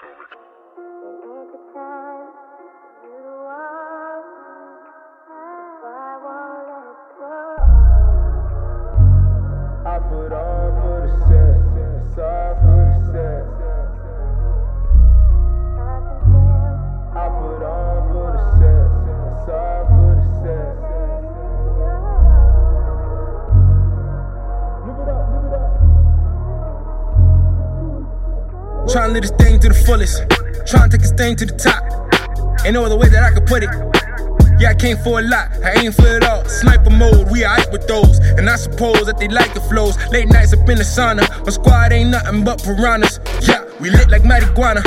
soul. Trying to live this thing to the fullest. Trying to take this thing to the top. Ain't no other way that I could put it. Yeah, I came for a lot, I ain't for it all. Sniper mode, we alright with those. And I suppose that they like the flows. Late nights up in the sauna. My squad ain't nothing but piranhas. Yeah, we lit like marijuana.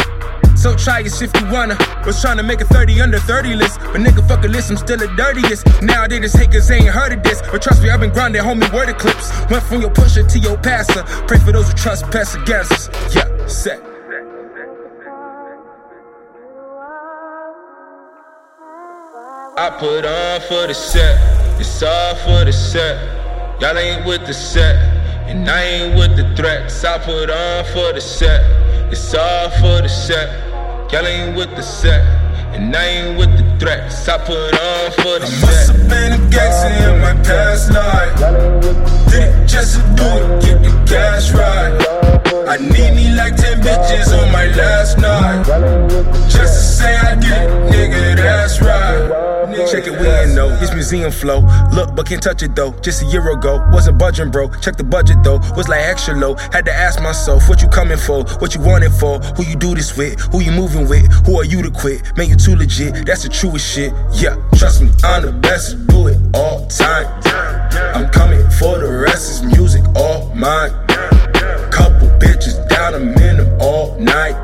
So try us if you wanna. Was trying to make a 30 under 30 list. But nigga, fuck a list, I'm still the dirtiest. Now they just hate they ain't heard of this. But trust me, I've been grinding, homie, word clips. Went from your pusher to your passer. Pray for those who trespass against us. Yeah, set. I put on for the set, it's all for the set. Y'all ain't with the set, and I ain't with the threats. I put on for the set, it's all for the set. Y'all ain't with the set, and I ain't with the threats. I put on for the I must set. have been a gangster in my past life. Last night. Just to say I did nigga, that's right. Check it, we in though. It's museum flow. Look, but can't touch it though. Just a year ago, wasn't budging, bro. Check the budget though. Was like extra low. Had to ask myself, what you coming for? What you want it for? Who you do this with? Who you moving with? Who are you to quit? Man, you too legit. That's the truest shit. Yeah, trust me, I'm the best do it all time. I'm coming for the rest. Is music all mine? Night.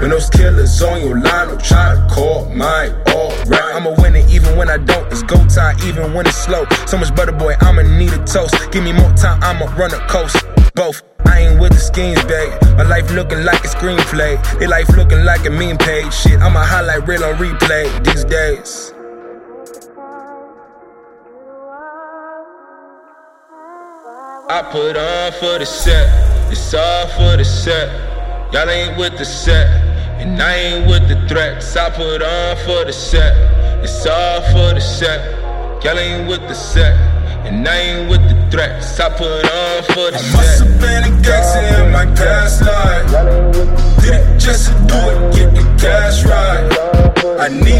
When those killers on your line, don't try to call my Alright, I'ma win it even when I don't. It's go time, even when it's slow. So much butter, boy, I'ma need a toast. Give me more time, I'ma run a coast. Both. I ain't with the schemes, babe. My life looking like a screenplay. Their life looking like a meme page. Shit, I'm a highlight reel on replay these days. I put on for the set, it's all for the set. Y'all ain't with the set, and I ain't with the threats. I put on for the set, it's all for the set. Y'all ain't with the set, and I ain't with the threats. I put on for the I must set. have been a gangster in my past life. Did it just to do it, get the cash right. I need